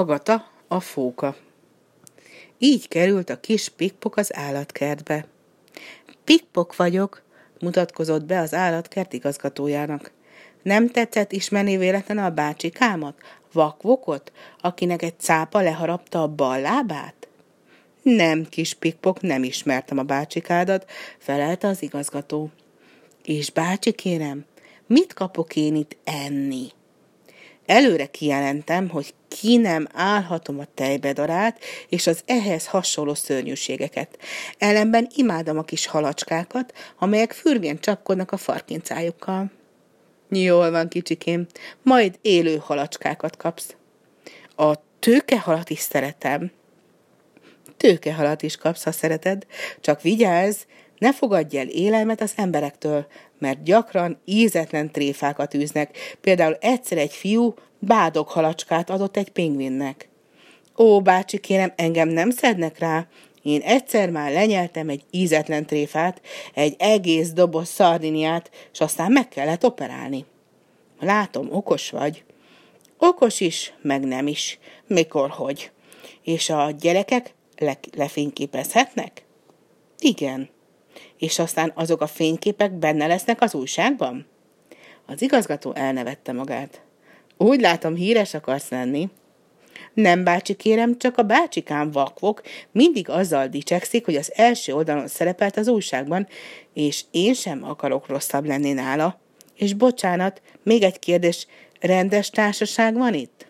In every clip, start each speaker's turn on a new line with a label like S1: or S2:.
S1: Agata a fóka. Így került a kis pikpok az állatkertbe. Pikpok vagyok, mutatkozott be az állatkert igazgatójának. Nem tetszett ismerni véletlenül a bácsikámat, vakvokot, akinek egy cápa leharapta a bal lábát? Nem, kis pikpok, nem ismertem a bácsikádat, felelte az igazgató. És bácsi kérem, mit kapok én itt enni? Előre kijelentem, hogy ki nem állhatom a tejbedarát és az ehhez hasonló szörnyűségeket. Ellenben imádom a kis halacskákat, amelyek fürgén csapkodnak a farkincájukkal. Jól van, kicsikém, majd élő halacskákat kapsz. A tőkehalat is szeretem. Tőkehalat is kapsz, ha szereted, csak vigyázz, ne fogadj el élelmet az emberektől, mert gyakran ízetlen tréfákat űznek. Például egyszer egy fiú bádog halacskát adott egy pingvinnek. Ó, bácsi, kérem, engem nem szednek rá. Én egyszer már lenyeltem egy ízetlen tréfát, egy egész doboz szardiniát, és aztán meg kellett operálni. Látom, okos vagy. Okos is, meg nem is. Mikor, hogy. És a gyerekek le- lefényképezhetnek? Igen. És aztán azok a fényképek benne lesznek az újságban? Az igazgató elnevette magát. Úgy látom, híres akarsz lenni. Nem, bácsi, kérem, csak a bácsikám vakvok mindig azzal dicsekszik, hogy az első oldalon szerepelt az újságban, és én sem akarok rosszabb lenni nála. És bocsánat, még egy kérdés, rendes társaság van itt?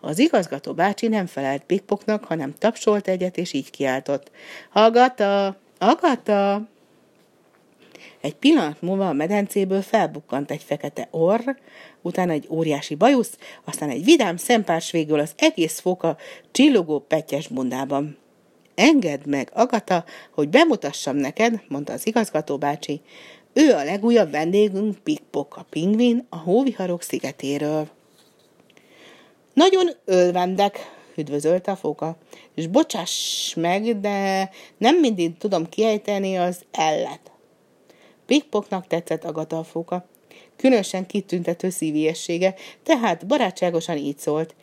S1: Az igazgató bácsi nem felelt Pikpoknak, hanem tapsolt egyet, és így kiáltott. Agata! Agata! Egy pillanat múlva a medencéből felbukkant egy fekete orr, utána egy óriási bajusz, aztán egy vidám szempárs végül az egész foka csillogó petyes bundában. Engedd meg, Agata, hogy bemutassam neked, mondta az igazgató bácsi. Ő a legújabb vendégünk, Pikpok, a pingvin, a hóviharok szigetéről. Nagyon ölvendek, üdvözölte a fóka, és bocsáss meg, de nem mindig tudom kiejteni az ellet. Pikpoknak tetszett Agata a fóka. Különösen kitüntető szíviessége, tehát barátságosan így szólt,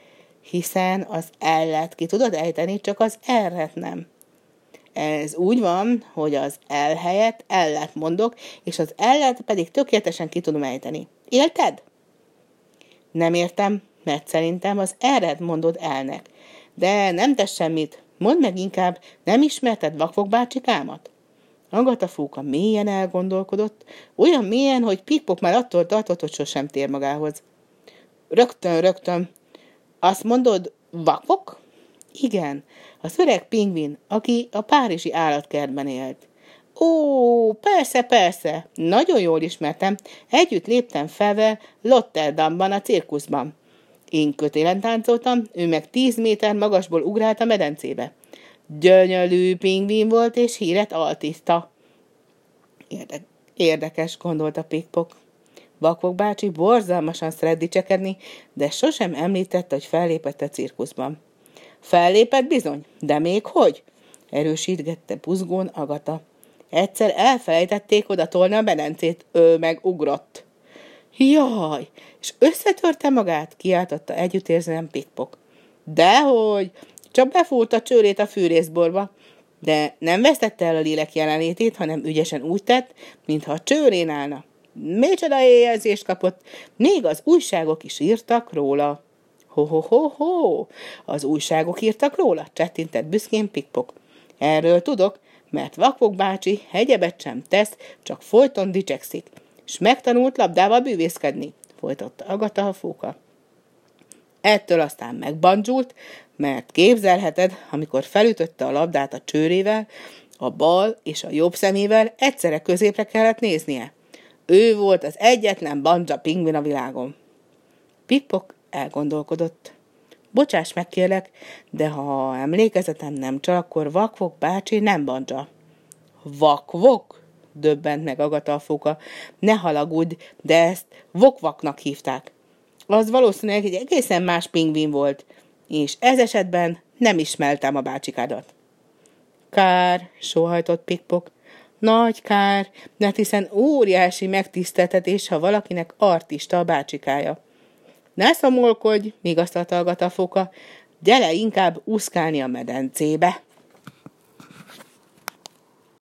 S1: hiszen az ellet ki tudod ejteni, csak az erret nem. Ez úgy van, hogy az el helyett ellet mondok, és az ellet pedig tökéletesen ki tudom ejteni. Élted? Nem értem, mert szerintem az erret mondod elnek. De nem tesz semmit. Mondd meg inkább, nem ismerted Vakfok bácsikámat? Agata fóka mélyen elgondolkodott, olyan mélyen, hogy Pikpok már attól tartott, hogy sosem tér magához. Rögtön, rögtön. Azt mondod, vakfok? Igen, az öreg pingvin, aki a párizsi állatkertben élt. Ó, persze, persze, nagyon jól ismertem. Együtt léptem fel Lotterdamban a cirkuszban. Én kötélen táncoltam, ő meg tíz méter magasból ugrált a medencébe. Gyönyörű pingvin volt, és híret altiszta. Érde- érdekes, gondolta Pikpok. Vakok bácsi borzalmasan szeret dicsekedni, de sosem említette, hogy fellépett a cirkuszban. Fellépett bizony, de még hogy? Erősítgette buzgón Agata. Egyszer elfelejtették oda tolni a bedencét, ő meg ugrott. Jaj, és összetörte magát, kiáltotta együttérzően Pikpok. Dehogy, csak befúrt a csőrét a fűrészborba, de nem vesztette el a lélek jelenlétét, hanem ügyesen úgy tett, mintha a csőrén állna. Micsoda éjjelzést kapott, még az újságok is írtak róla. Ho-ho-ho-ho, az újságok írtak róla, csettintett büszkén Pikpok. Erről tudok, mert Vakpok bácsi hegyebet sem tesz, csak folyton dicsekszik, és megtanult labdával bűvészkedni, folytatta Agata a fóka. Ettől aztán megbandzsult, mert képzelheted, amikor felütötte a labdát a csőrével, a bal és a jobb szemével egyszerre középre kellett néznie. Ő volt az egyetlen banja pingvin a világon. Pippok elgondolkodott. Bocsáss meg, kérlek, de ha emlékezetem nem csal, akkor Vakvok bácsi nem banja. Vakvok? Döbbent meg Agata a fóka. Ne halagudj, de ezt vokvaknak hívták. Az valószínűleg egy egészen más pingvin volt, és ez esetben nem ismertem a bácsikádat. Kár, sóhajtott Pikpok. Nagy kár, mert hiszen óriási megtiszteltetés, ha valakinek artista a bácsikája. Ne szomolkodj, míg azt a foka, Gyere inkább úszkálni a medencébe.